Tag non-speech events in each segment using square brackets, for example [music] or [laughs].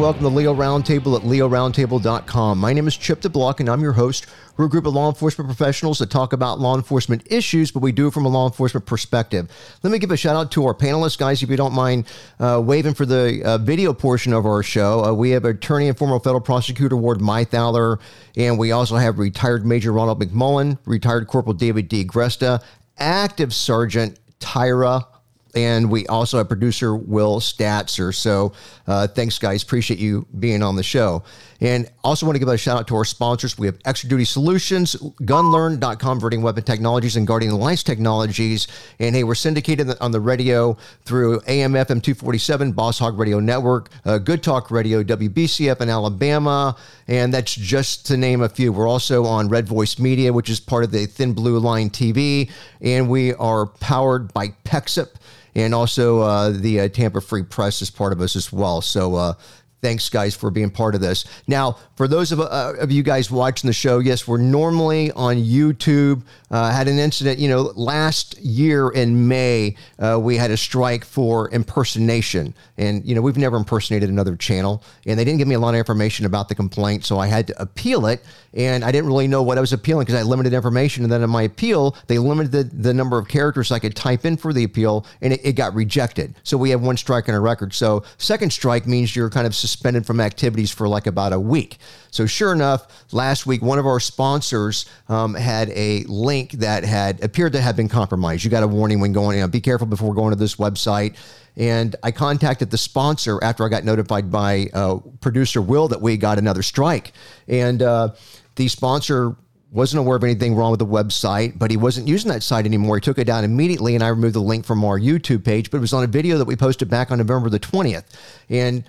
Welcome to Leo Roundtable at leoroundtable.com. My name is Chip DeBlock, and I'm your host. We're a group of law enforcement professionals that talk about law enforcement issues, but we do it from a law enforcement perspective. Let me give a shout out to our panelists, guys, if you don't mind uh, waving for the uh, video portion of our show. Uh, we have attorney and former federal prosecutor Ward Meythaler, and we also have retired Major Ronald McMullen, retired Corporal David D. Gresta, active Sergeant Tyra and we also have producer Will Statzer. So uh, thanks, guys. Appreciate you being on the show. And also want to give a shout out to our sponsors. We have Extra Duty Solutions, Gunlearn.com, converting weapon technologies, and Guardian Alliance Technologies. And hey, we're syndicated on the radio through AM FM 247, Boss Hog Radio Network, uh, Good Talk Radio, WBCF in Alabama. And that's just to name a few. We're also on Red Voice Media, which is part of the Thin Blue Line TV. And we are powered by Pexip and also uh, the uh, Tampa Free Press is part of us as well. So uh, thanks, guys, for being part of this. Now, for those of, uh, of you guys watching the show, yes, we're normally on YouTube. Uh, had an incident, you know, last year in May, uh, we had a strike for impersonation. And, you know, we've never impersonated another channel. And they didn't give me a lot of information about the complaint. So I had to appeal it. And I didn't really know what I was appealing because I had limited information. And then in my appeal, they limited the, the number of characters I could type in for the appeal, and it, it got rejected. So we have one strike on a record. So second strike means you're kind of suspended from activities for like about a week. So, sure enough, last week, one of our sponsors um, had a link that had appeared to have been compromised. You got a warning when going, you know, be careful before going to this website. And I contacted the sponsor after I got notified by uh, producer Will that we got another strike. And uh, the sponsor wasn't aware of anything wrong with the website, but he wasn't using that site anymore. He took it down immediately, and I removed the link from our YouTube page. But it was on a video that we posted back on November the 20th. And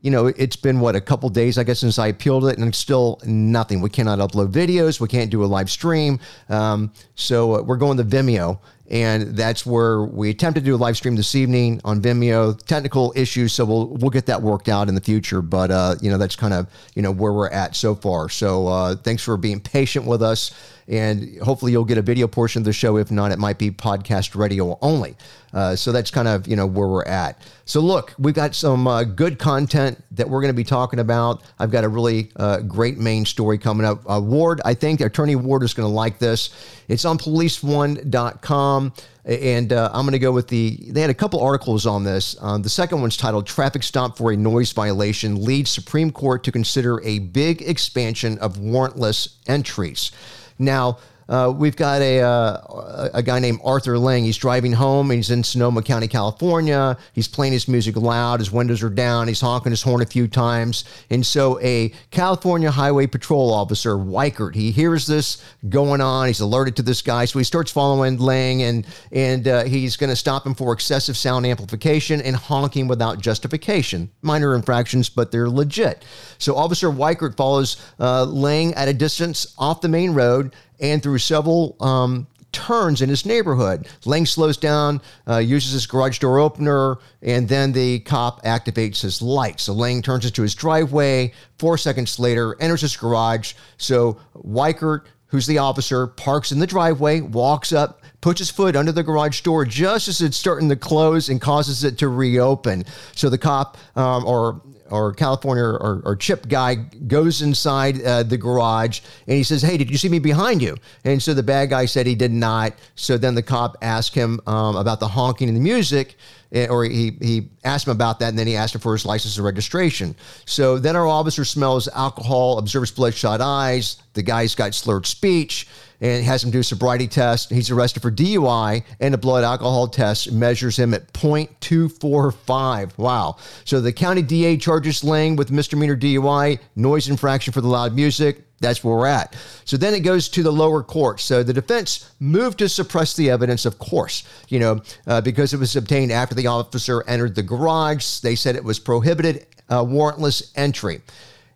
you know, it's been what a couple days, I guess, since I appealed it, and still nothing. We cannot upload videos. We can't do a live stream. Um, so uh, we're going to Vimeo, and that's where we attempted to do a live stream this evening on Vimeo. Technical issues, so we'll we'll get that worked out in the future. But uh, you know, that's kind of you know where we're at so far. So uh, thanks for being patient with us and hopefully you'll get a video portion of the show. If not, it might be podcast radio only. Uh, so that's kind of you know where we're at. So look, we've got some uh, good content that we're going to be talking about. I've got a really uh, great main story coming up. Uh, Ward, I think Attorney Ward is going to like this. It's on policeone.com. And uh, I'm going to go with the. They had a couple articles on this. Um, the second one's titled "Traffic Stop for a Noise Violation Leads Supreme Court to Consider a Big Expansion of Warrantless Entries." Now, uh, we've got a, uh, a guy named Arthur Lange. He's driving home. He's in Sonoma County, California. He's playing his music loud. His windows are down. He's honking his horn a few times. And so a California Highway Patrol officer, Weikert, he hears this going on. He's alerted to this guy. So he starts following Lange and, and uh, he's going to stop him for excessive sound amplification and honking without justification. Minor infractions, but they're legit. So Officer Weikert follows uh, Lange at a distance off the main road and through several um, turns in his neighborhood. Lange slows down, uh, uses his garage door opener, and then the cop activates his lights. So Lange turns into his driveway. Four seconds later, enters his garage. So Weikert, who's the officer, parks in the driveway, walks up, puts his foot under the garage door just as it's starting to close and causes it to reopen. So the cop um, or or California or, or Chip guy goes inside uh, the garage and he says, Hey, did you see me behind you? And so the bad guy said he did not. So then the cop asked him um, about the honking and the music. Eh, or he, he asked him about that and then he asked him for his license and registration. So then our officer smells alcohol, observes bloodshot eyes. The guy's got slurred speech and has him do a sobriety test. He's arrested for DUI and a blood alcohol test measures him at 0.245. Wow. So the county DA charges Lange with misdemeanor DUI, noise infraction for the loud music, that's where we're at. So then it goes to the lower court. So the defense moved to suppress the evidence, of course, you know, uh, because it was obtained after the officer entered the garage. They said it was prohibited uh, warrantless entry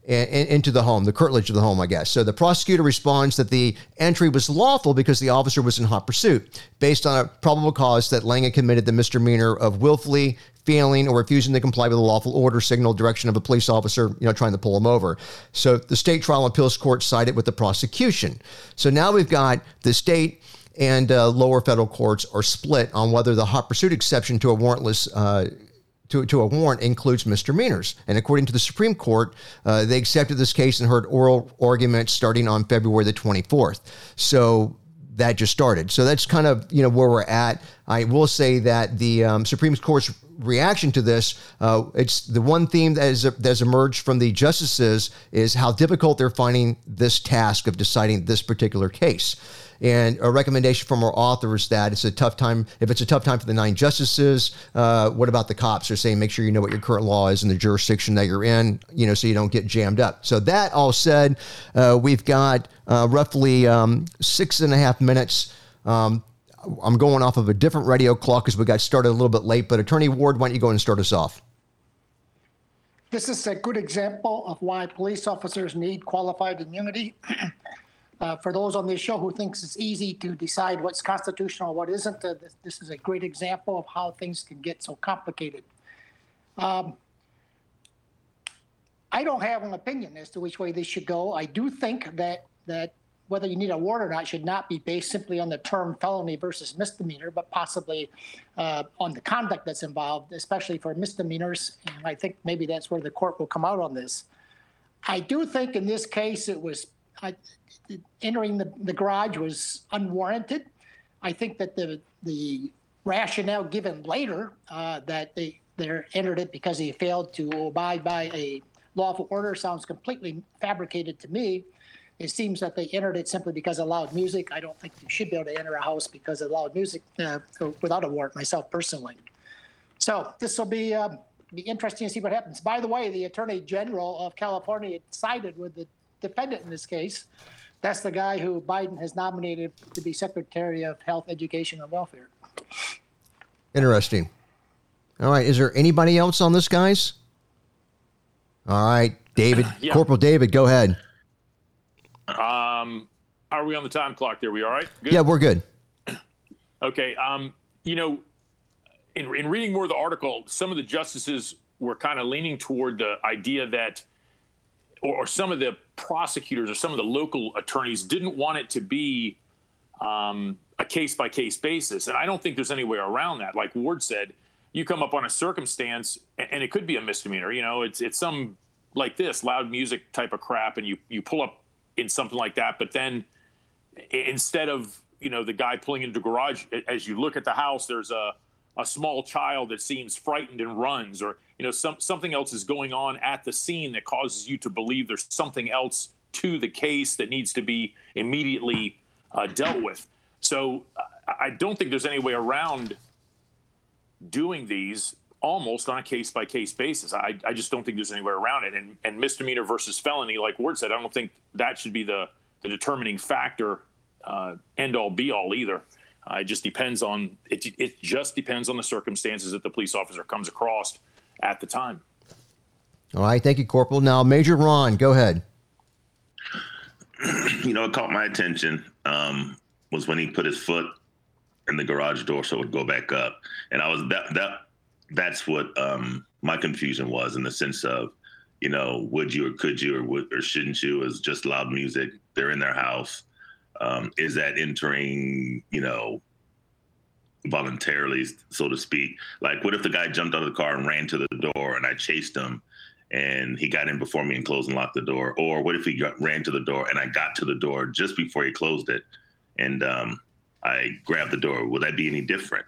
into the home, the curtilage of the home, I guess. So the prosecutor responds that the entry was lawful because the officer was in hot pursuit, based on a probable cause that Lange committed the misdemeanor of willfully failing or refusing to comply with a lawful order, signal, direction of a police officer, you know, trying to pull him over. So the state trial and appeals court sided with the prosecution. So now we've got the state and uh, lower federal courts are split on whether the hot pursuit exception to a warrantless uh, to, to a warrant includes misdemeanors. And according to the Supreme Court, uh, they accepted this case and heard oral arguments starting on February the 24th. So that just started. So that's kind of you know where we're at. I will say that the um, Supreme Court's reaction to this, uh, it's the one theme that, is, has emerged from the justices is how difficult they're finding this task of deciding this particular case. And a recommendation from our author is that it's a tough time. If it's a tough time for the nine justices, uh, what about the cops? They're saying make sure you know what your current law is in the jurisdiction that you're in, you know, so you don't get jammed up. So that all said, uh, we've got uh, roughly um, six and a half minutes. Um, I'm going off of a different radio clock because we got started a little bit late. But Attorney Ward, why don't you go and start us off? This is a good example of why police officers need qualified immunity. [clears throat] Uh, for those on this show who thinks it's easy to decide what's constitutional, what isn't, uh, this, this, is a great example of how things can get so complicated. Um, I don't have an opinion as to which way this should go. I do think that that whether you need a warrant or not should not be based simply on the term felony versus misdemeanor, but possibly uh, on the conduct that's involved, especially for misdemeanors. And I think maybe that's where the court will come out on this. I do think in this case it was I, entering the, the garage was unwarranted. I think that the the rationale given later uh, that they they entered it because he failed to abide by a lawful order sounds completely fabricated to me. It seems that they entered it simply because of loud music. I don't think you should be able to enter a house because of loud music uh, without a warrant, myself personally. So this will be uh, be interesting to see what happens. By the way, the Attorney General of California sided with the defendant in this case. That's the guy who Biden has nominated to be Secretary of Health, Education, and Welfare. Interesting. All right. Is there anybody else on this, guys? All right. David, [clears throat] yeah. Corporal David, go ahead. Um, are we on the time clock there? We all right? Good? Yeah, we're good. [clears throat] Okay. Um, you know, in, in reading more of the article, some of the justices were kind of leaning toward the idea that or, or, some of the prosecutors or some of the local attorneys didn't want it to be um, a case by case basis. And I don't think there's any way around that. Like Ward said, you come up on a circumstance and it could be a misdemeanor. You know, it's it's some like this loud music type of crap, and you you pull up in something like that. But then instead of you know the guy pulling into the garage, as you look at the house, there's a a small child that seems frightened and runs, or you know some, something else is going on at the scene that causes you to believe there's something else to the case that needs to be immediately uh, dealt with. So I don't think there's any way around doing these almost on a case by case basis. I, I just don't think there's any way around it. And, and misdemeanor versus felony, like Ward said, I don't think that should be the, the determining factor, uh, end all be all either. Uh, it just depends on it. It just depends on the circumstances that the police officer comes across at the time. All right, thank you, Corporal. Now, Major Ron, go ahead. [clears throat] You know, it caught my attention um, was when he put his foot in the garage door so it would go back up, and I was that that that's what um, my confusion was in the sense of, you know, would you or could you or would or shouldn't you? Is just loud music. They're in their house. Um, is that entering, you know, voluntarily, so to speak. Like, what if the guy jumped out of the car and ran to the door and I chased him and he got in before me and closed and locked the door? Or what if he got, ran to the door and I got to the door just before he closed it and um, I grabbed the door? Would that be any different?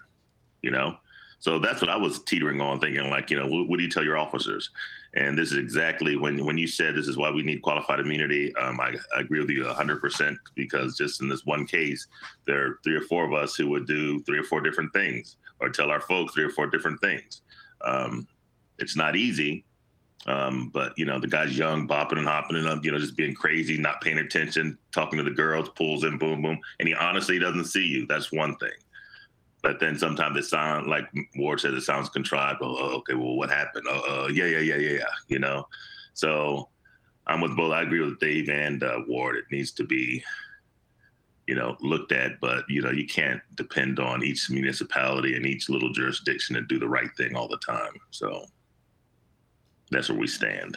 You know? So that's what I was teetering on, thinking like, you know, what, what do you tell your officers? And this is exactly when when you said this is why we need qualified immunity. Um, I, I, agree with you 100% because just in this one case, there are three or four of us who would do three or four different things or tell our folks three or four different things. Um, it's not easy, um, but you know the guy's young, bopping and hopping and you know just being crazy, not paying attention, talking to the girls, pulls in, boom, boom, and he honestly doesn't see you. That's one thing. But then sometimes it sounds like Ward says it sounds contrived. Oh, oh okay, well, what happened? Oh, uh, yeah, yeah, yeah, yeah, yeah. You know, so I'm with both. I agree with Dave and uh, Ward. It needs to be, you know, looked at. But you know, you can't depend on each municipality and each little jurisdiction to do the right thing all the time. So that's where we stand.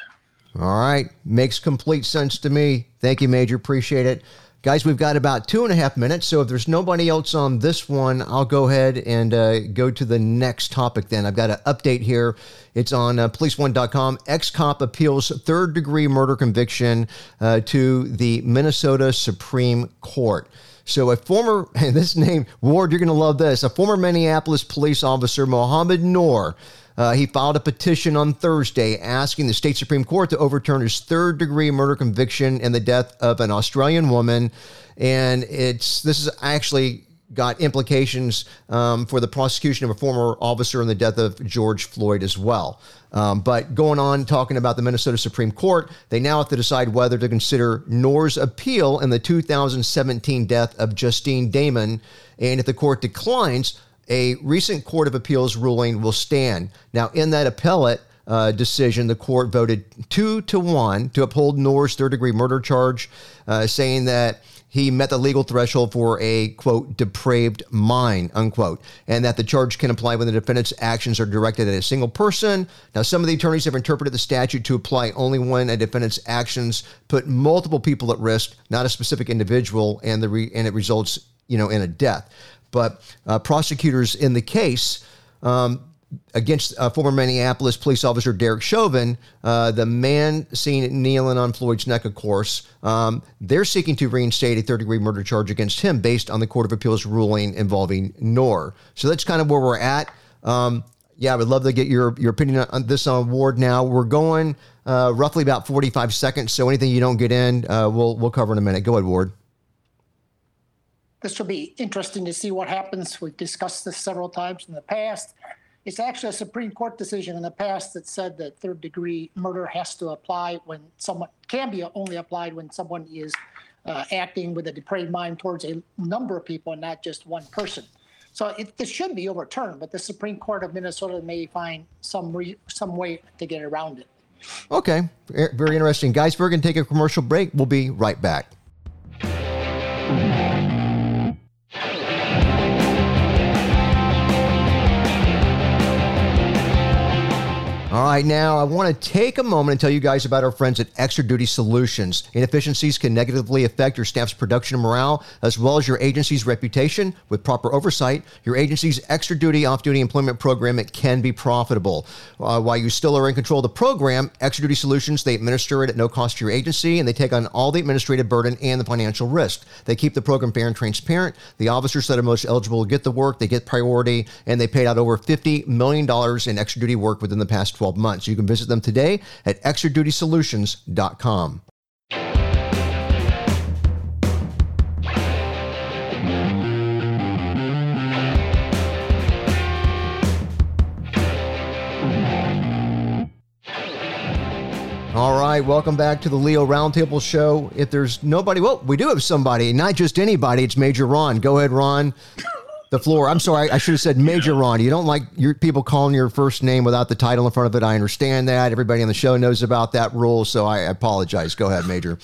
All right, makes complete sense to me. Thank you, Major. Appreciate it. Guys, we've got about two and a half minutes. So if there's nobody else on this one, I'll go ahead and uh, go to the next topic then. I've got an update here. It's on uh, policeone.com. Ex cop appeals third degree murder conviction uh, to the Minnesota Supreme Court. So, a former, and [laughs] this name, Ward, you're going to love this, a former Minneapolis police officer, Mohamed Noor, uh, he filed a petition on Thursday asking the state Supreme Court to overturn his third degree murder conviction and the death of an Australian woman. And it's this is actually got implications um, for the prosecution of a former officer in the death of George Floyd as well. Um, but going on talking about the Minnesota Supreme Court, they now have to decide whether to consider Noor's appeal in the 2017 death of Justine Damond. And if the court declines, a recent Court of Appeals ruling will stand. Now, in that appellate uh, decision, the court voted two to one to uphold Noor's third degree murder charge, uh, saying that he met the legal threshold for a quote depraved mind unquote and that the charge can apply when the defendant's actions are directed at a single person now some of the attorneys have interpreted the statute to apply only when a defendant's actions put multiple people at risk not a specific individual and the re- and it results you know in a death but uh, prosecutors in the case um, against uh, former Minneapolis police officer Derek Chauvin, uh, the man seen kneeling on Floyd's neck, of course, um, they're seeking to reinstate a third degree murder charge against him based on the Court of Appeals ruling involving Noor. So that's kind of where we're at. Um, yeah, I would love to get your, your opinion on this on Ward now. We're going uh, roughly about 45 seconds, so anything you don't get in, uh, we'll, we'll cover in a minute. Go ahead, Ward this will be interesting to see what happens. We've discussed this several times in the past. It's actually a Supreme Court decision in the past that said that third degree murder has to apply when someone can be only applied when someone is uh, acting with a depraved mind towards a number of people and not just one person. So it, this should be overturned, but the Supreme Court of Minnesota may find some re, some way to get around it. Okay, very interesting, guys. We're going to take a commercial break. We'll be right back. All right, now I want to take a moment and tell you guys about our friends at Extra Duty Solutions. Inefficiencies can negatively affect your staff's production and morale, as well as your agency's reputation. With proper oversight, your agency's extra duty, off duty employment program it can be profitable. Uh, while you still are in control of the program, Extra Duty Solutions they administer it at no cost to your agency, and they take on all the administrative burden and the financial risk. They keep the program fair and transparent. The officers that are most eligible get the work, they get priority, and they paid out over $50 million in extra duty work within the past 12 12 months. You can visit them today at extradutysolutions.com. All right, welcome back to the Leo Roundtable Show. If there's nobody, well, we do have somebody, not just anybody. It's Major Ron. Go ahead, Ron the floor. I'm sorry, I should have said Major yeah. Ron. You don't like your people calling your first name without the title in front of it. I understand that. Everybody on the show knows about that rule, so I apologize. Go ahead, Major.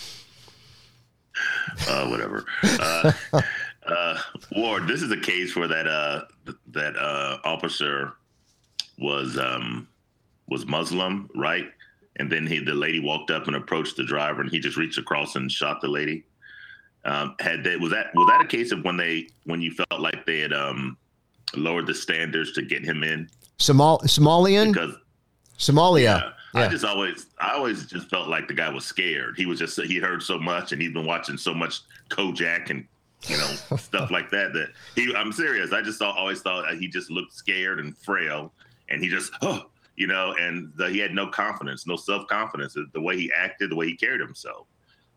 Uh, whatever. Uh, [laughs] uh, Ward, this is a case where that uh, that uh, officer was um, was Muslim, right? And then he, the lady walked up and approached the driver, and he just reached across and shot the lady. Um, had they was that was that a case of when they when you felt like they had um, lowered the standards to get him in? Somal Somalian because Somalia. Yeah, yeah. I just always I always just felt like the guy was scared. He was just he heard so much and he'd been watching so much Kojak and you know [laughs] stuff like that that he I'm serious. I just thought, always thought he just looked scared and frail and he just oh you know and the, he had no confidence, no self confidence. The way he acted, the way he carried himself.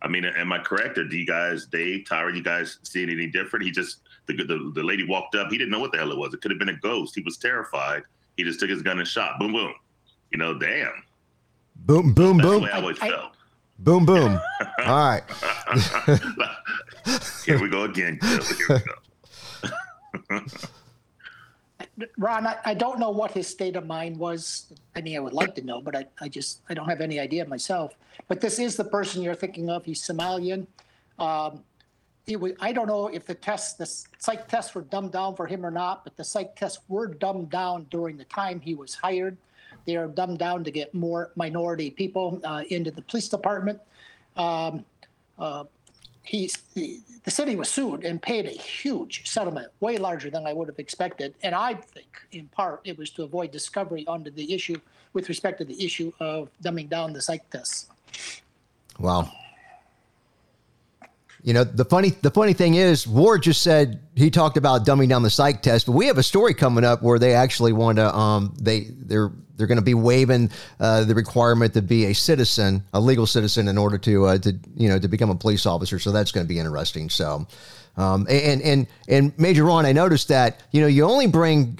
I mean, am I correct? Or do you guys, Dave, Tyra, you guys see it any different? He just the, the the lady walked up. He didn't know what the hell it was. It could have been a ghost. He was terrified. He just took his gun and shot. Boom, boom. You know, damn. Boom, boom, That's boom. I always I, felt. Boom, boom. [laughs] All right. [laughs] Here we go again. Here we go. [laughs] Ron, I, I, don't know what his state of mind was. I mean, I would like to know, but I, I just I don't have any idea myself. But this is the person you're thinking of. He's Somalian. Um, was, I don't know if the tests, the psych tests were dumbed down for him or not, but the psych tests were dumbed down during the time he was hired. They are dumbed down to get more minority people uh, into the police department. Um, uh, he's the, city was sued and paid a huge settlement, way larger than I would have expected. And I think, in part, it was to avoid discovery onto the issue with respect to the issue of dumbing down the psych tests. Wow. You know, the funny the funny thing is, Ward just said he talked about dumbing down the psych test, but we have a story coming up where they actually want to um they they're they're going to be waiving uh, the requirement to be a citizen, a legal citizen, in order to uh, to you know to become a police officer. So that's going to be interesting. So, um, and and and Major Ron, I noticed that you know you only bring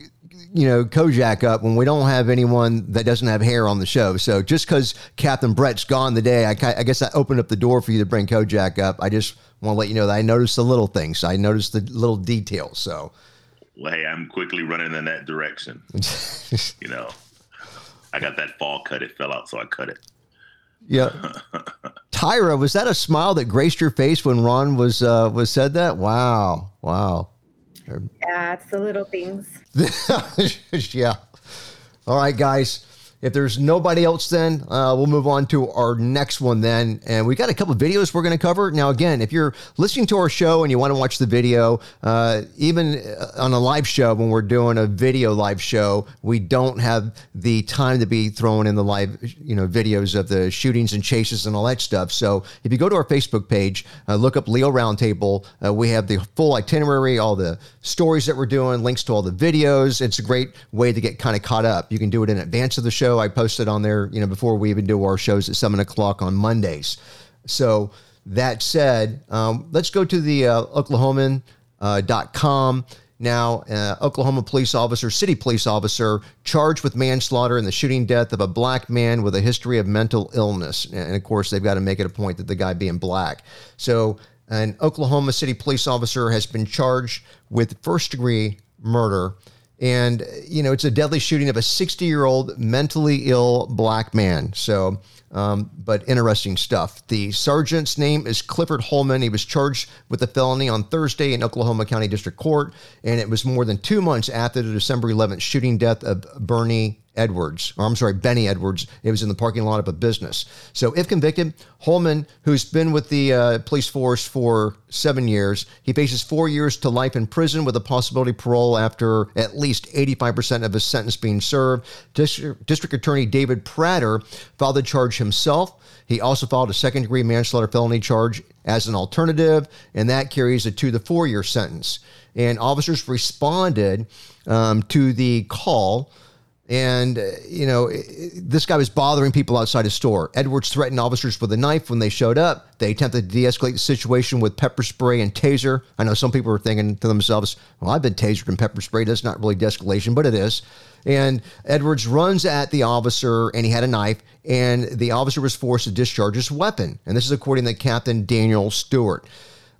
you know Kojak up when we don't have anyone that doesn't have hair on the show. So just because Captain Brett's gone today, I, I guess I opened up the door for you to bring Kojak up. I just want to let you know that I noticed the little things. I noticed the little details. So, well, hey, I'm quickly running in that direction. [laughs] you know, I got that fall cut. It fell out, so I cut it. Yeah. [laughs] Tyra, was that a smile that graced your face when Ron was uh, was said that? Wow, wow. Yeah, it's the little things. [laughs] yeah. All right, guys. If there's nobody else, then uh, we'll move on to our next one. Then, and we got a couple videos we're going to cover. Now, again, if you're listening to our show and you want to watch the video, uh, even uh, on a live show when we're doing a video live show, we don't have the time to be throwing in the live, you know, videos of the shootings and chases and all that stuff. So, if you go to our Facebook page, uh, look up Leo Roundtable. Uh, we have the full itinerary, all the stories that we're doing, links to all the videos. It's a great way to get kind of caught up. You can do it in advance of the show I posted on there, you know, before we even do our shows at seven o'clock on Mondays. So that said, um, let's go to the uh, Oklahoman.com. Uh, now, uh, Oklahoma police officer, city police officer, charged with manslaughter in the shooting death of a black man with a history of mental illness. And of course, they've got to make it a point that the guy being black. So, an Oklahoma City police officer has been charged with first degree murder and, you know, it's a deadly shooting of a 60 year old mentally ill black man. So, um, but interesting stuff. The sergeant's name is Clifford Holman. He was charged with a felony on Thursday in Oklahoma County District Court, and it was more than two months after the December 11th shooting death of Bernie Edwards, or I'm sorry, Benny Edwards. It was in the parking lot of a business. So, if convicted, Holman, who's been with the uh, police force for seven years, he faces four years to life in prison with a possibility of parole after at least 85% of his sentence being served. District, District Attorney David Prater filed the charge himself. He also filed a second degree manslaughter felony charge as an alternative, and that carries a two to four year sentence. And officers responded um, to the call and, uh, you know, this guy was bothering people outside his store. Edwards threatened officers with a knife when they showed up. They attempted to de escalate the situation with pepper spray and taser. I know some people are thinking to themselves, well, I've been tasered and pepper sprayed. That's not really de escalation, but it is. And Edwards runs at the officer and he had a knife, and the officer was forced to discharge his weapon. And this is according to Captain Daniel Stewart.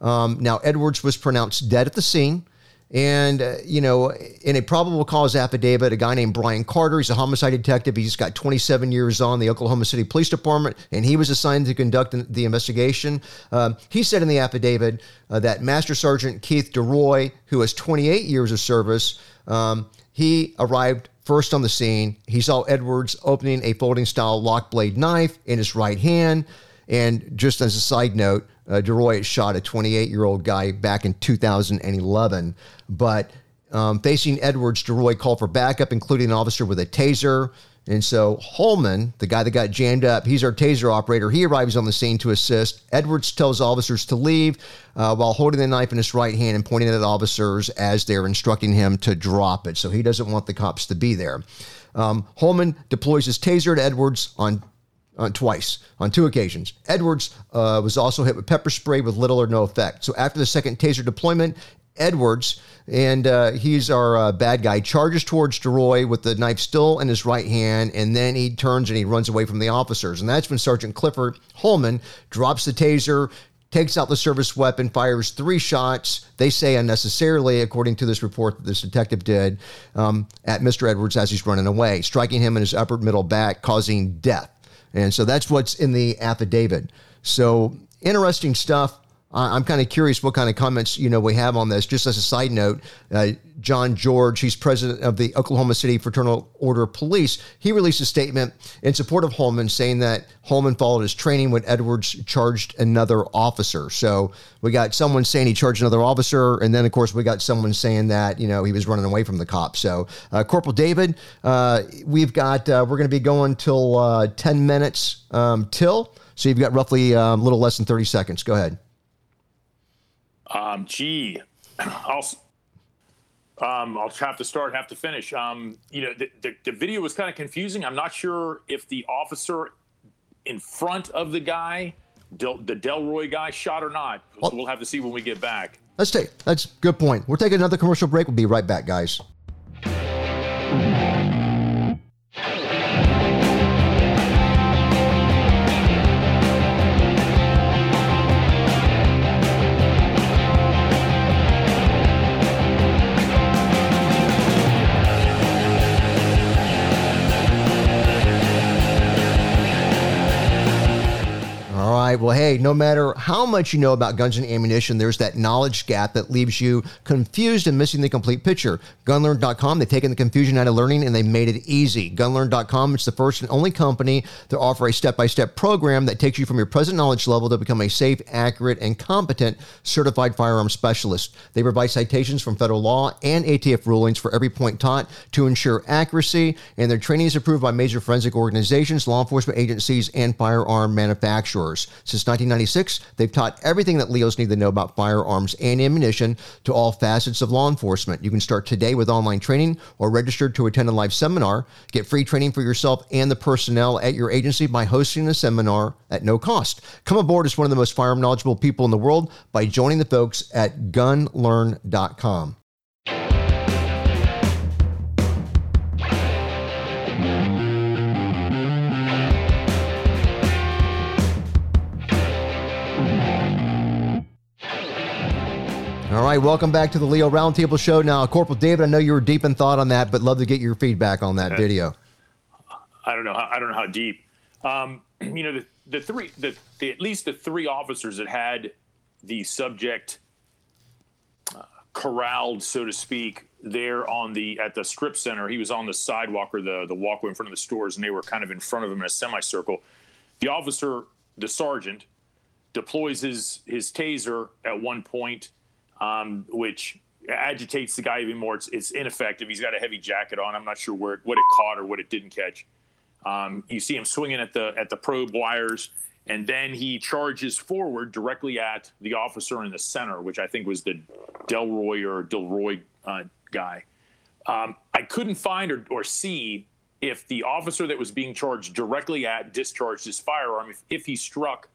Um, now, Edwards was pronounced dead at the scene. And, uh, you know, in a probable cause affidavit, a guy named Brian Carter, he's a homicide detective. He's got 27 years on the Oklahoma City Police Department, and he was assigned to conduct the investigation. Um, he said in the affidavit uh, that Master Sergeant Keith DeRoy, who has 28 years of service, um, he arrived first on the scene. He saw Edwards opening a folding style lock blade knife in his right hand. And just as a side note, uh, DeRoy shot a 28 year old guy back in 2011. But um, facing Edwards, DeRoy called for backup, including an officer with a taser. And so Holman, the guy that got jammed up, he's our taser operator. He arrives on the scene to assist. Edwards tells officers to leave uh, while holding the knife in his right hand and pointing at officers as they're instructing him to drop it. So he doesn't want the cops to be there. Um, Holman deploys his taser to Edwards on uh, twice on two occasions. Edwards uh, was also hit with pepper spray with little or no effect. So after the second taser deployment, Edwards, and uh, he's our uh, bad guy, charges towards DeRoy with the knife still in his right hand, and then he turns and he runs away from the officers. And that's when Sergeant Clifford Holman drops the taser, takes out the service weapon, fires three shots, they say unnecessarily, according to this report that this detective did, um, at Mr. Edwards as he's running away, striking him in his upper middle back, causing death. And so that's what's in the affidavit. So interesting stuff. I'm kind of curious what kind of comments you know we have on this. Just as a side note, uh, John George, he's president of the Oklahoma City Fraternal Order of Police. He released a statement in support of Holman, saying that Holman followed his training when Edwards charged another officer. So we got someone saying he charged another officer, and then of course we got someone saying that you know he was running away from the cops. So uh, Corporal David, uh, we've got uh, we're going to be going till uh, 10 minutes um, till. So you've got roughly um, a little less than 30 seconds. Go ahead. Um, gee, [clears throat] I'll um, I'll have to start, have to finish. Um, you know, the, the, the video was kind of confusing. I'm not sure if the officer in front of the guy, Del, the Delroy guy, shot or not. Well, we'll have to see when we get back. Let's take. That's good point. We're taking another commercial break. We'll be right back, guys. Right. Well, hey, no matter how much you know about guns and ammunition, there's that knowledge gap that leaves you confused and missing the complete picture. Gunlearn.com, they've taken the confusion out of learning and they made it easy. Gunlearn.com, it's the first and only company to offer a step by step program that takes you from your present knowledge level to become a safe, accurate, and competent certified firearm specialist. They provide citations from federal law and ATF rulings for every point taught to ensure accuracy, and their training is approved by major forensic organizations, law enforcement agencies, and firearm manufacturers. Since 1996, they've taught everything that Leos need to know about firearms and ammunition to all facets of law enforcement. You can start today with online training or register to attend a live seminar. Get free training for yourself and the personnel at your agency by hosting a seminar at no cost. Come aboard as one of the most firearm knowledgeable people in the world by joining the folks at gunlearn.com. All right, welcome back to the Leo Roundtable Show. Now, Corporal David, I know you were deep in thought on that, but love to get your feedback on that video. I don't know. I don't know how deep. Um, [clears throat] you know, the, the three, the, the, at least the three officers that had the subject uh, corralled, so to speak, there on the at the strip center. He was on the sidewalk or the the walkway in front of the stores, and they were kind of in front of him in a semicircle. The officer, the sergeant, deploys his his taser at one point um, which agitates the guy even more. It's, it's, ineffective. He's got a heavy jacket on. I'm not sure where what it caught or what it didn't catch. Um, you see him swinging at the at the probe wires, and then he charges forward directly at the officer in the center, which I think was the Delroy or Delroy uh, guy. Um, I couldn't find or, or see if the officer that was being charged directly at discharged his firearm if, if he struck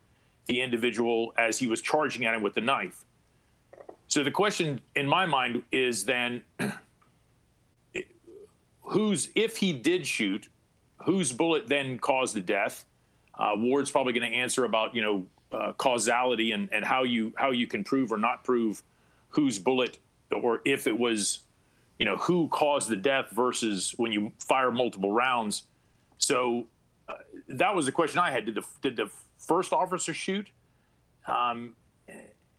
the individual as he was charging at him with the knife. So the question in my mind is then [clears throat] who's if he did shoot, whose bullet then caused the death? Uh, Ward's probably going to answer about you know uh, causality and, and how you how you can prove or not prove whose bullet or if it was you know who caused the death versus when you fire multiple rounds. So uh, that was the question I had. Did the did the first officer shoot? Um,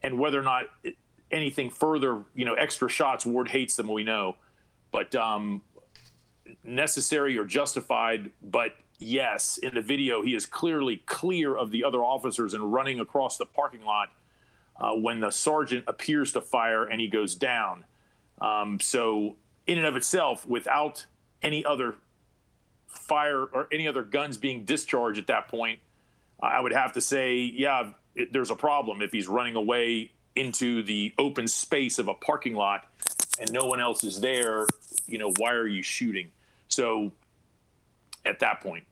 and whether or not it, anything further, you know, extra shots. Ward hates them, we know, but um, necessary or justified. But yes, in the video, he is clearly clear of the other officers and running across the parking lot uh, when the sergeant appears to fire and he goes down. Um, so, in and of itself, without any other fire or any other guns being discharged at that point, I would have to say, yeah, it, there's a problem if he's running away into the open space of a parking lot and no one else is there, you know, why are you shooting? So at that point,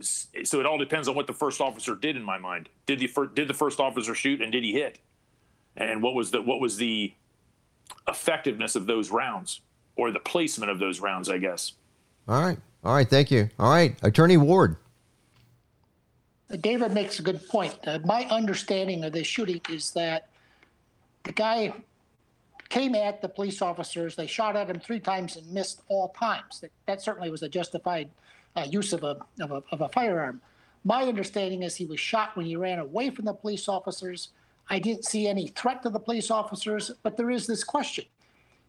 so it all depends on what the first officer did in my mind. Did the first, did the first officer shoot and did he hit? And what was the what was the effectiveness of those rounds or the placement of those rounds, I guess. All right. All right, thank you. All right, Attorney Ward. David makes a good point. Uh, my understanding of this shooting is that the guy came at the police officers. They shot at him three times and missed all times. That, that certainly was a justified uh, use of a, of a, of a firearm. My understanding is he was shot when he ran away from the police officers. I didn't see any threat to the police officers, but there is this question.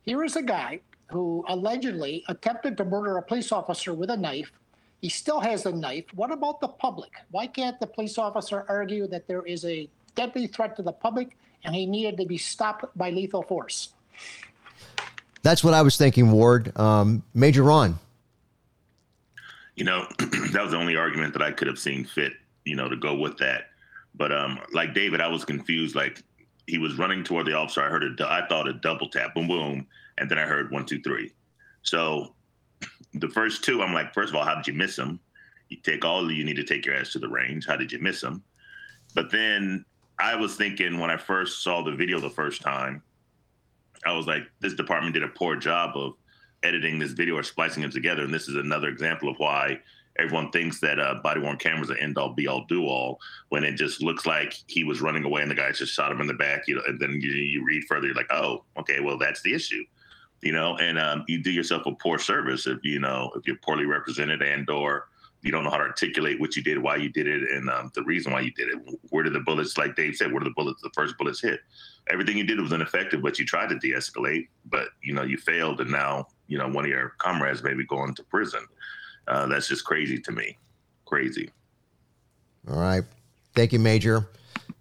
Here is a guy who allegedly attempted to murder a police officer with a knife. He still has the knife. What about the public? Why can't the police officer argue that there is a deadly threat to the public and he needed to be stopped by lethal force? That's what I was thinking, Ward. Um, Major Ron. You know, [clears throat] that was the only argument that I could have seen fit, you know, to go with that. But um, like David, I was confused. Like he was running toward the officer. I heard a, I thought a double tap, boom, boom, and then I heard one, two, three. So [clears throat] the first two, I'm like, first of all, how did you miss him? You take all you need to take your ass to the range. How did you miss him? But then I was thinking when I first saw the video the first time, I was like, this department did a poor job of editing this video or splicing it together. And this is another example of why everyone thinks that uh, body worn cameras are end all be all do all when it just looks like he was running away and the guy just shot him in the back. You know, and then you, you read further, you're like, oh, okay, well that's the issue. You know, and um, you do yourself a poor service if you know if you're poorly represented and or you don't know how to articulate what you did, why you did it, and um, the reason why you did it. Where did the bullets, like Dave said, where did the bullets, the first bullets hit? Everything you did was ineffective, but you tried to de-escalate, but you know you failed, and now you know one of your comrades may be going to prison. Uh, that's just crazy to me. Crazy. All right, thank you, Major.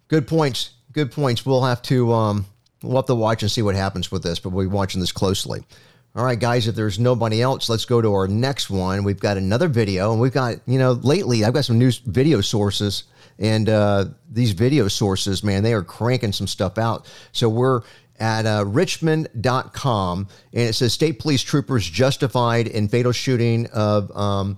Good points. Good points. We'll have to um, we'll have to watch and see what happens with this, but we'll be watching this closely. All right, guys, if there's nobody else, let's go to our next one. We've got another video, and we've got, you know, lately I've got some new video sources, and uh, these video sources, man, they are cranking some stuff out. So we're at uh, richmond.com, and it says state police troopers justified in fatal shooting of um,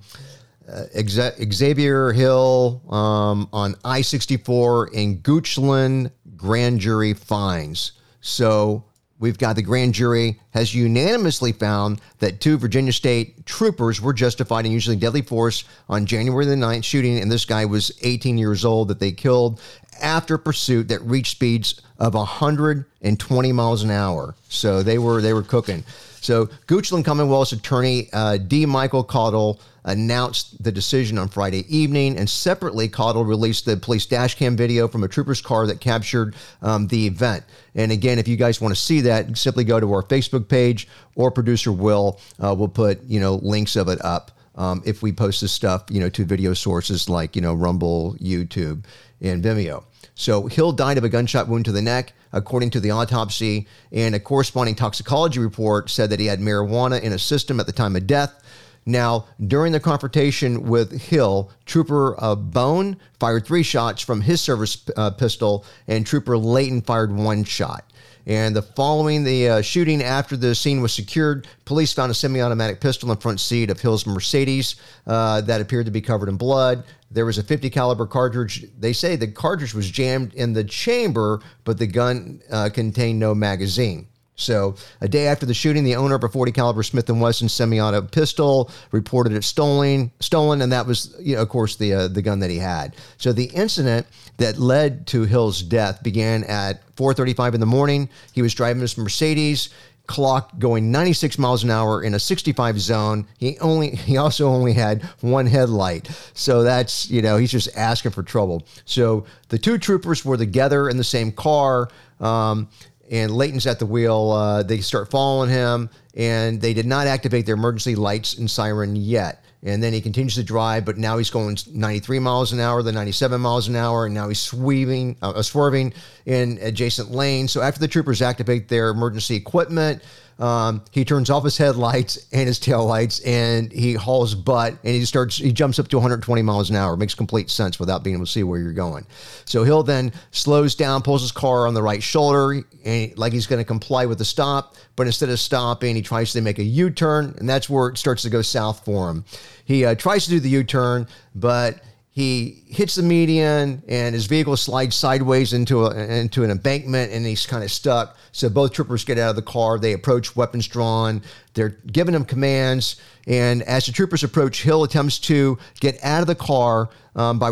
uh, Xavier Hill um, on I 64 in Goochland grand jury finds. So We've got the grand jury has unanimously found that two Virginia State troopers were justified in using deadly force on January the 9th shooting, and this guy was 18 years old that they killed after pursuit that reached speeds of 120 miles an hour. So they were they were cooking. So Goochland Commonwealth's attorney uh, D. Michael Caudle announced the decision on Friday evening, and separately, Caudle released the police dashcam video from a trooper's car that captured um, the event. And again, if you guys want to see that, simply go to our Facebook page or producer Will uh, will put you know links of it up. Um, if we post this stuff, you know, to video sources like you know Rumble, YouTube, and Vimeo. So Hill died of a gunshot wound to the neck, according to the autopsy, and a corresponding toxicology report said that he had marijuana in his system at the time of death. Now, during the confrontation with Hill, Trooper uh, Bone fired three shots from his service uh, pistol, and Trooper Layton fired one shot. And the following the uh, shooting, after the scene was secured, police found a semi-automatic pistol in front seat of Hill's Mercedes uh, that appeared to be covered in blood. There was a 50 caliber cartridge. They say the cartridge was jammed in the chamber, but the gun uh, contained no magazine. So, a day after the shooting, the owner of a 40 caliber Smith & Wesson semi-auto pistol reported it stolen, stolen, and that was, you know, of course, the uh, the gun that he had. So, the incident that led to Hill's death began at 4:35 in the morning. He was driving his Mercedes clock going 96 miles an hour in a 65 zone. He only [laughs] he also only had one headlight. So that's, you know, he's just asking for trouble. So the two troopers were together in the same car. Um, and Layton's at the wheel. Uh, they start following him, and they did not activate their emergency lights and siren yet. And then he continues to drive, but now he's going 93 miles an hour, then 97 miles an hour, and now he's swerving, uh, swerving in adjacent lanes. So after the troopers activate their emergency equipment, um, he turns off his headlights and his taillights and he hauls butt and he starts, he jumps up to 120 miles an hour. It makes complete sense without being able to see where you're going. So he'll then slows down, pulls his car on the right shoulder, and like he's going to comply with the stop. But instead of stopping, he tries to make a U turn, and that's where it starts to go south for him. He uh, tries to do the U turn, but he hits the median and his vehicle slides sideways into a, into an embankment and he's kind of stuck. So both troopers get out of the car. They approach, weapons drawn. They're giving him commands. And as the troopers approach, Hill attempts to get out of the car um, by,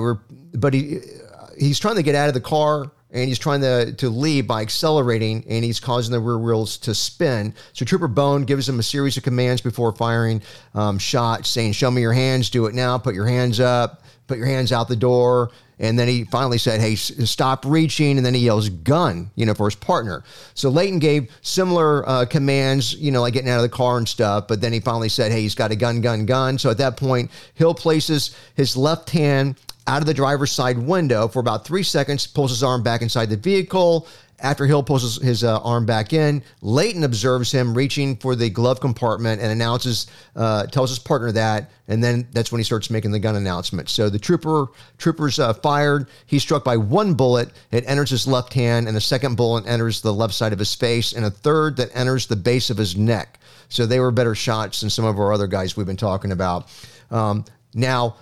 but he he's trying to get out of the car and he's trying to, to leave by accelerating and he's causing the rear wheels to spin. So Trooper Bone gives him a series of commands before firing um, shots, saying, Show me your hands, do it now, put your hands up put your hands out the door. And then he finally said, Hey, stop reaching. And then he yells, Gun, you know, for his partner. So Layton gave similar uh, commands, you know, like getting out of the car and stuff. But then he finally said, Hey, he's got a gun, gun, gun. So at that point, Hill places his left hand out of the driver's side window for about three seconds, pulls his arm back inside the vehicle, after Hill pulls his, his uh, arm back in, Layton observes him reaching for the glove compartment and announces, uh, tells his partner that, and then that's when he starts making the gun announcement. So the trooper troopers uh, fired. He's struck by one bullet. It enters his left hand, and a second bullet enters the left side of his face, and a third that enters the base of his neck. So they were better shots than some of our other guys we've been talking about. Um, now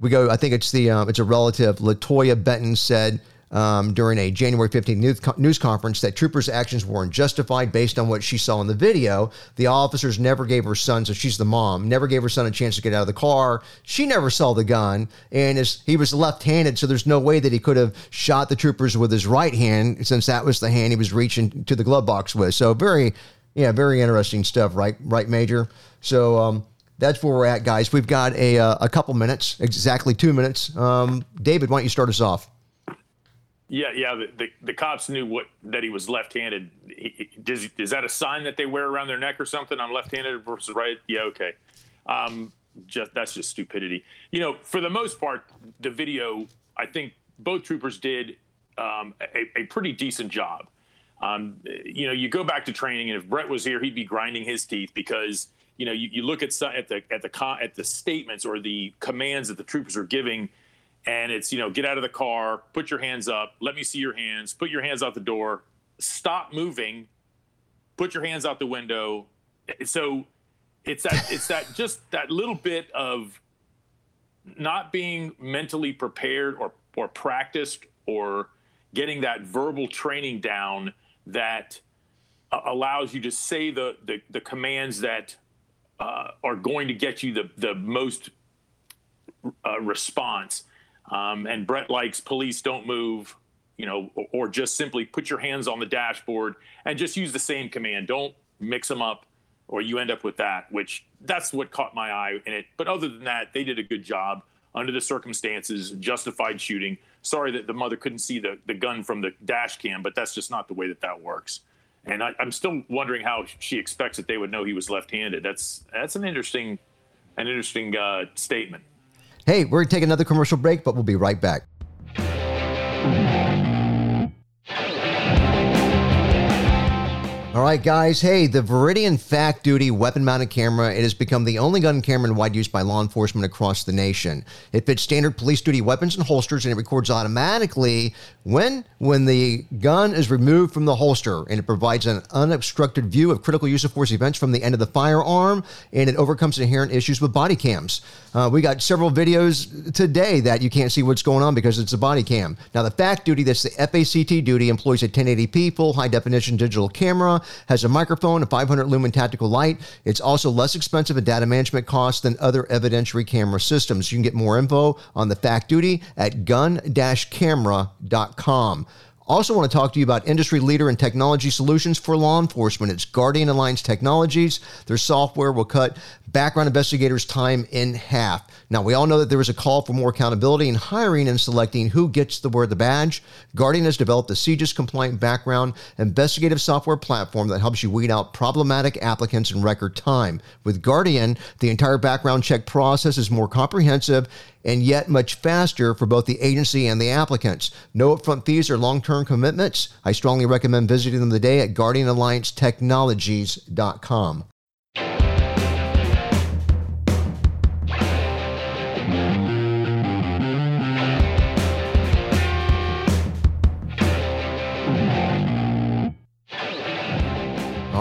we go. I think it's the um, it's a relative. Latoya Benton said um, during a January 15th news, news conference that troopers' actions weren't justified based on what she saw in the video. The officers never gave her son, so she's the mom, never gave her son a chance to get out of the car. She never saw the gun, and as he was left-handed, so there's no way that he could have shot the troopers with his right hand, since that was the hand he was reaching to the glove box with. So very, yeah, very interesting stuff, right? Right, Major. So. Um, that's where we're at, guys. We've got a, uh, a couple minutes, exactly two minutes. Um, David, why don't you start us off? Yeah, yeah. The, the, the, cops knew what that he was left-handed. He, does, is that a sign that they wear around their neck or something? I'm left-handed versus right. Yeah, okay. Um, just that's just stupidity. You know, for the most part, the video. I think both troopers did um, a, a, pretty decent job. Um, you know, you go back to training, and if Brett was here, he'd be grinding his teeth because you know you, you look at at the at the at the statements or the commands that the troopers are giving and it's you know get out of the car put your hands up let me see your hands put your hands out the door stop moving put your hands out the window. So it's that it's that [laughs] just that little bit of not being mentally prepared or or practiced or getting that verbal training down that uh, allows you to say the the, the commands that uh, are going to get you the the most uh, response um, and Brett likes police don't move, you know, or, or, just simply put your hands on the dashboard and just use the same command. Don't mix them up, or you end up with that. Which that's what caught my eye in it. But other than that, they did a good job under the circumstances. Justified shooting. Sorry that the mother couldn't see the the gun from the dash cam, but that's just not the way that that works. And I, am still wondering how she expects that they would know he was left-handed. That's that's an interesting, an interesting uh, statement. Hey, we're going to take another commercial break, but we'll be right back. All right, guys. Hey, the Viridian Fact Duty weapon mounted camera, it has become the only gun camera in wide use by law enforcement across the nation. It fits standard police duty weapons and holsters and it records automatically when when the gun is removed from the holster and it provides an unobstructed view of critical use of force events from the end of the firearm and it overcomes inherent issues with body cams. Uh, we got several videos today that you can't see what's going on because it's a body cam. Now, the Fact Duty, that's the FACT duty, employs a 1080p full high definition digital camera has a microphone, a 500 lumen tactical light. It's also less expensive in data management costs than other evidentiary camera systems. You can get more info on the Fact Duty at gun-camera.com. Also, want to talk to you about industry leader in technology solutions for law enforcement. It's Guardian Alliance Technologies. Their software will cut background investigators' time in half. Now, we all know that there is a call for more accountability in hiring and selecting who gets to wear the badge. Guardian has developed a CJIS compliant background investigative software platform that helps you weed out problematic applicants in record time. With Guardian, the entire background check process is more comprehensive and yet much faster for both the agency and the applicants. No upfront fees or long term commitments. I strongly recommend visiting them today at GuardianAllianceTechnologies.com.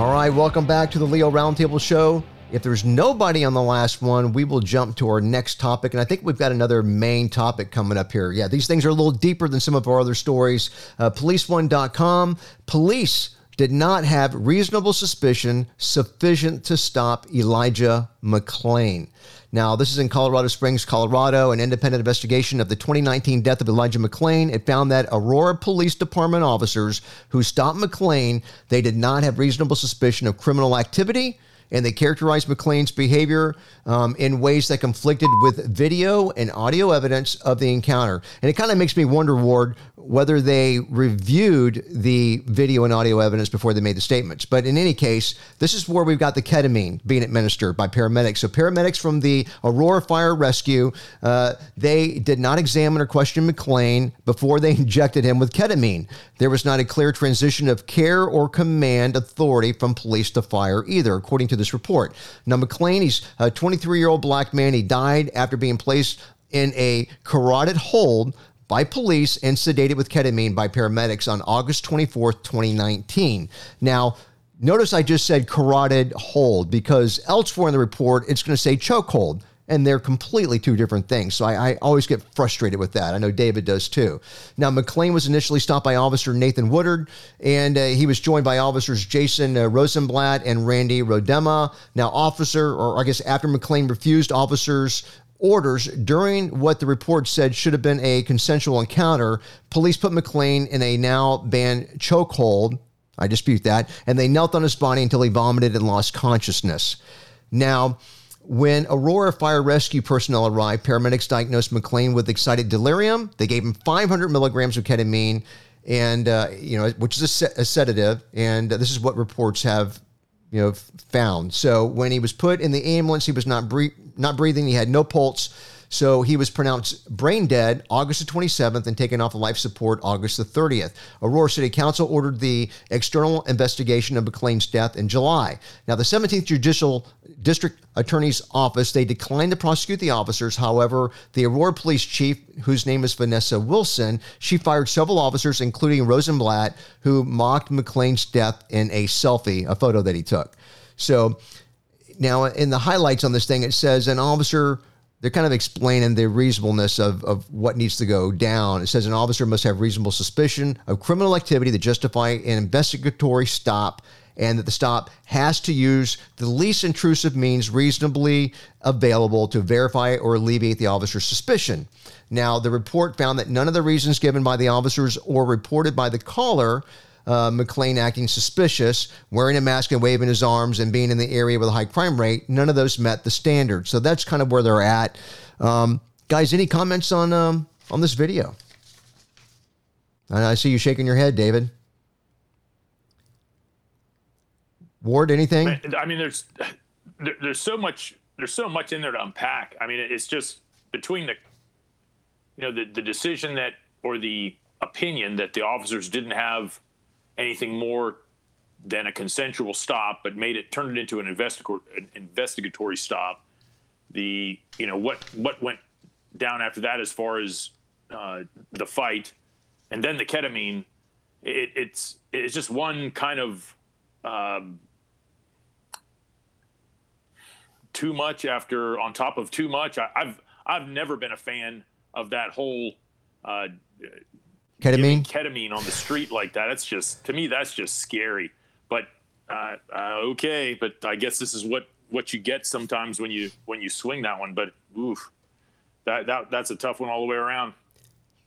All right, welcome back to the Leo Roundtable Show. If there's nobody on the last one, we will jump to our next topic. And I think we've got another main topic coming up here. Yeah, these things are a little deeper than some of our other stories. Uh, PoliceOne.com. Police did not have reasonable suspicion sufficient to stop Elijah McClain. Now, this is in Colorado Springs, Colorado. An independent investigation of the 2019 death of Elijah McClain. It found that Aurora Police Department officers who stopped McClain, they did not have reasonable suspicion of criminal activity and they characterized McClain's behavior um, in ways that conflicted with video and audio evidence of the encounter. And it kind of makes me wonder, Ward, whether they reviewed the video and audio evidence before they made the statements. But in any case, this is where we've got the ketamine being administered by paramedics. So paramedics from the Aurora Fire Rescue, uh, they did not examine or question McClain before they [laughs] injected him with ketamine. There was not a clear transition of care or command authority from police to fire either, according to this report. Now, McClain, he's a 23 year old black man. He died after being placed in a carotid hold by police and sedated with ketamine by paramedics on August 24th, 2019. Now, notice I just said carotid hold because elsewhere in the report, it's going to say chokehold and they're completely two different things. So I, I, always get frustrated with that. I know David does too. Now, McClain was initially stopped by Officer Nathan Woodyard, and uh, he was joined by officers Jason uh, Rosenblatt and Randy Roedema. Now, officer, or I guess after McClain refused officers orders during what the report said should have been a consensual encounter, police put McClain in a now banned chokehold. I dispute that. And they knelt on his body until he vomited and lost consciousness. Now, when Aurora Fire Rescue personnel arrived, paramedics diagnosed McClain with excited delirium. They gave him 500 milligrams of ketamine, and uh, you know, which is a, se- a sedative. And uh, this is what reports have you know, found. So when he was put in the ambulance, he was not bre- not breathing. He had no pulse. So he was pronounced brain dead August the 27th and taken off of life support August the 30th. Aurora City Council ordered the external investigation of McClain's death in July. Now, the 17th Judicial District Attorney's Office, they declined to prosecute the officers. However, the Aurora Police Chief, whose name is Vanessa Wilson, she fired several officers, including Rosenblatt, who mocked McClain's death in a selfie, a photo that he took. So now in the highlights on this thing, it says an officer they're kind of explaining the reasonableness of, of what needs to go down. It says an officer must have reasonable suspicion of criminal activity to justify an investigatory stop, and that the stop has to use the least intrusive means reasonably available to verify or alleviate the officer's suspicion. Now, the report found that none of the reasons given by the officers or reported by the caller uh, McClain acting suspicious, wearing a mask and waving his arms, and being in the area with a high crime rate, none of those met the standard. So that's kind of where they're at. Um, guys, any comments on um, on this video? I see you shaking your head, David. Ward, anything? I mean, there's there, there's so much there's so much in there to unpack. I mean, it's just between the you know the the decision that or the opinion that the officers didn't have anything more than a consensual stop, but made it turned it into an, an investigatory stop. The you know what what went down after that as far as uh, the fight, and then the ketamine. It, it's it's just one kind of um, too much after on top of too much. I, have I've never been a fan of that whole uh, ketamine? ketamine on the street like that. That's just to me that's just scary. But uh, uh, okay but i guess this is what what you get sometimes when you when you swing that one. But oof that, that that's a tough one all the way around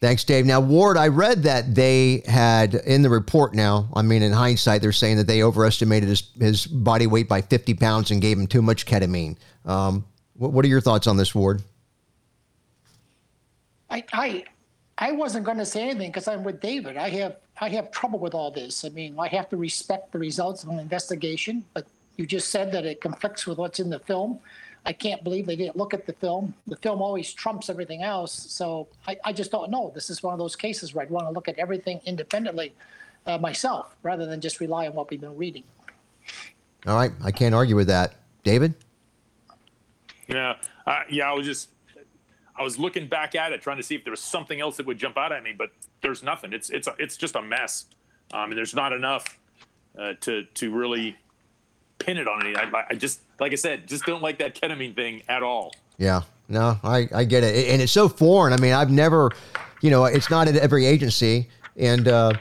Thanks, Dave. Now, Ward, I read that they had in the report now, I mean, in hindsight, they're saying that they overestimated his, his body weight by 50 pounds and gave him too much ketamine. Um, what, what, are your thoughts on this, Ward? I, I, I wasn't going to say anything because I'm with David. I have I have trouble with all this. I mean, I have to respect the results of an investigation, but you just said that it conflicts with what's in the film. I can't believe they didn't look at the film. The film always trumps everything else. So I, I just don't know. This is one of those cases where I'd want to look at everything independently uh, myself rather than just rely on what we've been reading. All right. I can't argue with that. David? Yeah. Uh, yeah, I was just I was looking back at it, trying to see if there was something else that would jump out at me, but there's nothing. It's it's a, it's just a mess. Um, and there's not enough uh, to to really pin it on any. I, I, just like I said, just don't like that ketamine thing at all. Yeah, no, I I get it, and it's so foreign. I mean, I've never, you know, it's not at every agency, and uh,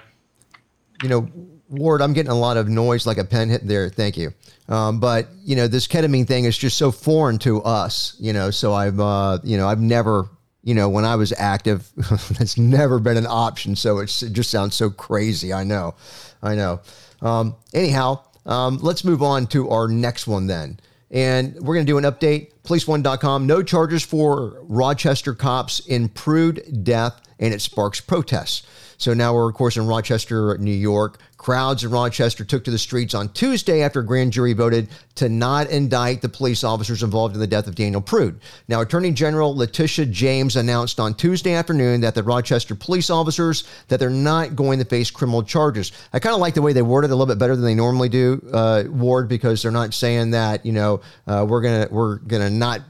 you know, Ward, I'm getting a lot of noise like a pen hit there. Thank you. Um, but you know, this ketamine thing is just so foreign to us. You know, so I've uh, you know I've never you know when I was active, [laughs] that's never been an option. So it just sounds so crazy. I know, I know. Um, anyhow, um, let's move on to our next one then. And we're going to do an update. Police1.com, no charges for Rochester cops in Prude death, and it sparks protests. So now we're, of course, in Rochester, New York. Crowds in Rochester took to the streets on Tuesday after a grand jury voted to not indict the police officers involved in the death of Daniel Prude. Now, Attorney General Letitia James announced on Tuesday afternoon that the Rochester police officers that they're not going to face criminal charges. I kind of like the way they worded it a little bit better than they normally do, uh, Ward, because they're not saying that you know uh, we're gonna we're gonna not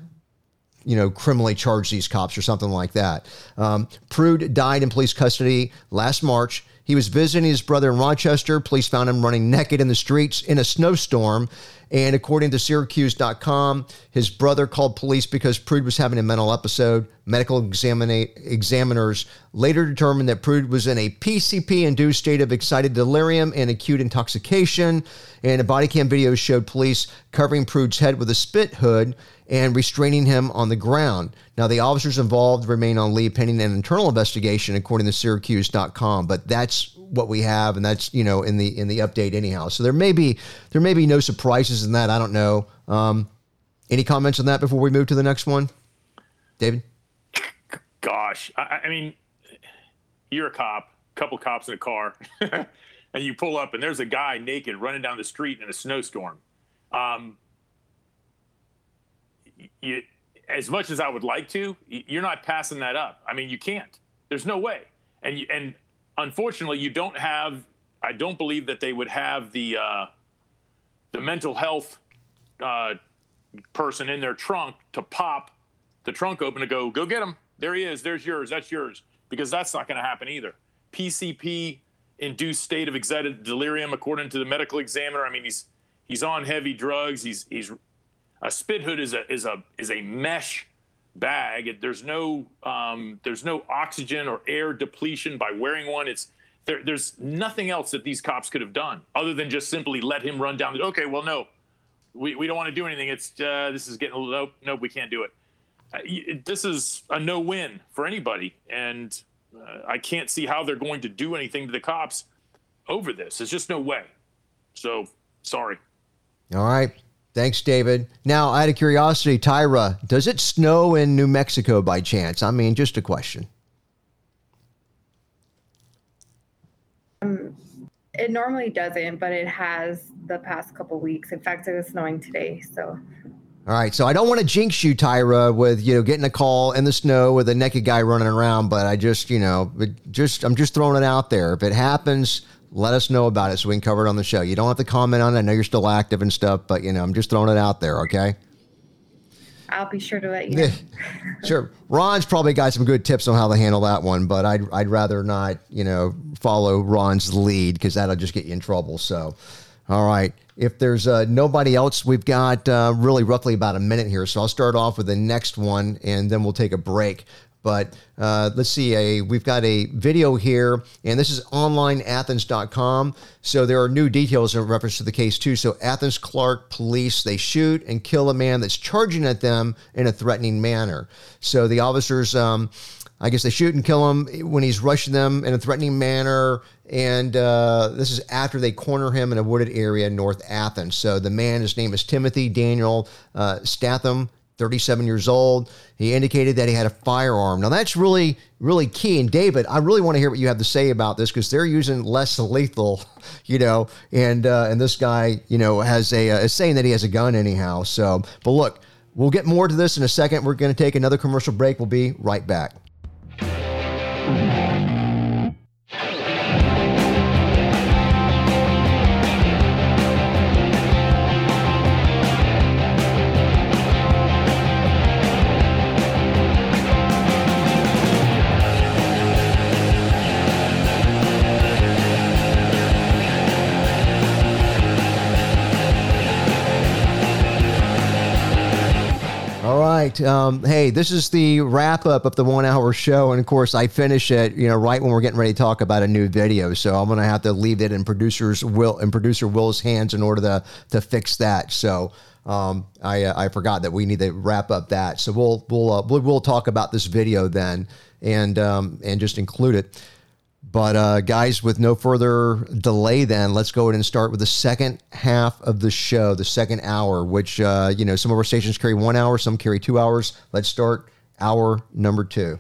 you know, criminally charge these cops or something like that. Um, Prude died in police custody last March. He was visiting his brother in Rochester. Police found him running naked in the streets in a snowstorm. And according to Syracuse.com, his brother called police because Prude was having a mental episode. Medical examiners later determined that Prude was in a PCP induced state of excited delirium and acute intoxication. And a body cam video showed police covering Prude's head with a spit hood and restraining him on the ground. Now, the officers involved remain on leave pending an internal investigation, according to Syracuse.com. But that's what we have, and that's you know in the in the update anyhow. So there may be there may be no surprises in that. I don't know. Um, any comments on that before we move to the next one, David? Gosh, I, I mean, you're a cop, couple cops in a car, [laughs] and you pull up, and there's a guy naked running down the street in a snowstorm. Um, you, as much as I would like to, you're not passing that up. I mean, you can't. There's no way. And you, and unfortunately, you don't have. I don't believe that they would have the uh, the mental health uh, person in their trunk to pop the trunk open to go go get him. There he is. There's yours. That's yours. Because that's not going to happen either. PCP induced state of excited delirium, according to the medical examiner. I mean, he's he's on heavy drugs. He's he's a spit hood is a is a is a mesh bag. There's no um, there's no oxygen or air depletion by wearing one. It's there, there's nothing else that these cops could have done other than just simply let him run down. Okay, well, no, we, we don't want to do anything. It's uh, this is getting a little nope, nope, we can't do it. Uh, this is a no win for anybody, and uh, I can't see how they're going to do anything to the cops over this. There's just no way. So sorry. All right. Thanks, David. Now, out of curiosity, Tyra, does it snow in New Mexico by chance? I mean, just a question. Um, it normally doesn't, but it has the past couple weeks. In fact, it was snowing today. So. All right, so I don't want to jinx you, Tyra, with you know getting a call in the snow with a naked guy running around, but I just you know just I'm just throwing it out there. If it happens, let us know about it so we can cover it on the show. You don't have to comment on it. I know you're still active and stuff, but you know, I'm just throwing it out there, okay? I'll be sure to let you know. [laughs] sure. Ron's probably got some good tips on how to handle that one, but I'd, I'd rather not, you know, follow Ron's lead because that'll just get you in trouble. So, all right. If there's uh, nobody else, we've got uh, really roughly about a minute here. So I'll start off with the next one and then we'll take a break. But uh, let's see, a we've got a video here, and this is onlineathens.com. So there are new details in reference to the case too. So Athens Clarke police they shoot and kill a man that's charging at them in a threatening manner. So the officers. Um, I guess they shoot and kill him when he's rushing them in a threatening manner. And uh, this is after they corner him in a wooded area in North Athens. So the man, his name is Timothy Daniel uh, Statham. 37 years old. He indicated that he had a firearm. Now, that's really, really key. And David, I really want to hear what you have to say about this because they're using less lethal, [laughs] you know, and uh, and this guy, you know, has a uh, is saying that he has a gun anyhow. So, but look, we'll get more to this in a second. We're going to take another commercial break. We'll be right back. Right. Um, hey, this is the wrap up of the one hour show. And of course, I finish it, you know, right when we're getting ready to talk about a new video. So I'm going to have to leave it in producer's Will and producer Will's hands in order to, to fix that. So, um, I, uh, I forgot that we need to wrap up that. So we'll, we'll, uh, we'll, we'll talk about this video then and, um, and just include it. But uh, guys, with no further delay, then let's go ahead and start with the second half of the show, the second hour. Which uh, you know, some of our stations carry one hour, some carry two hours. Let's start hour number two.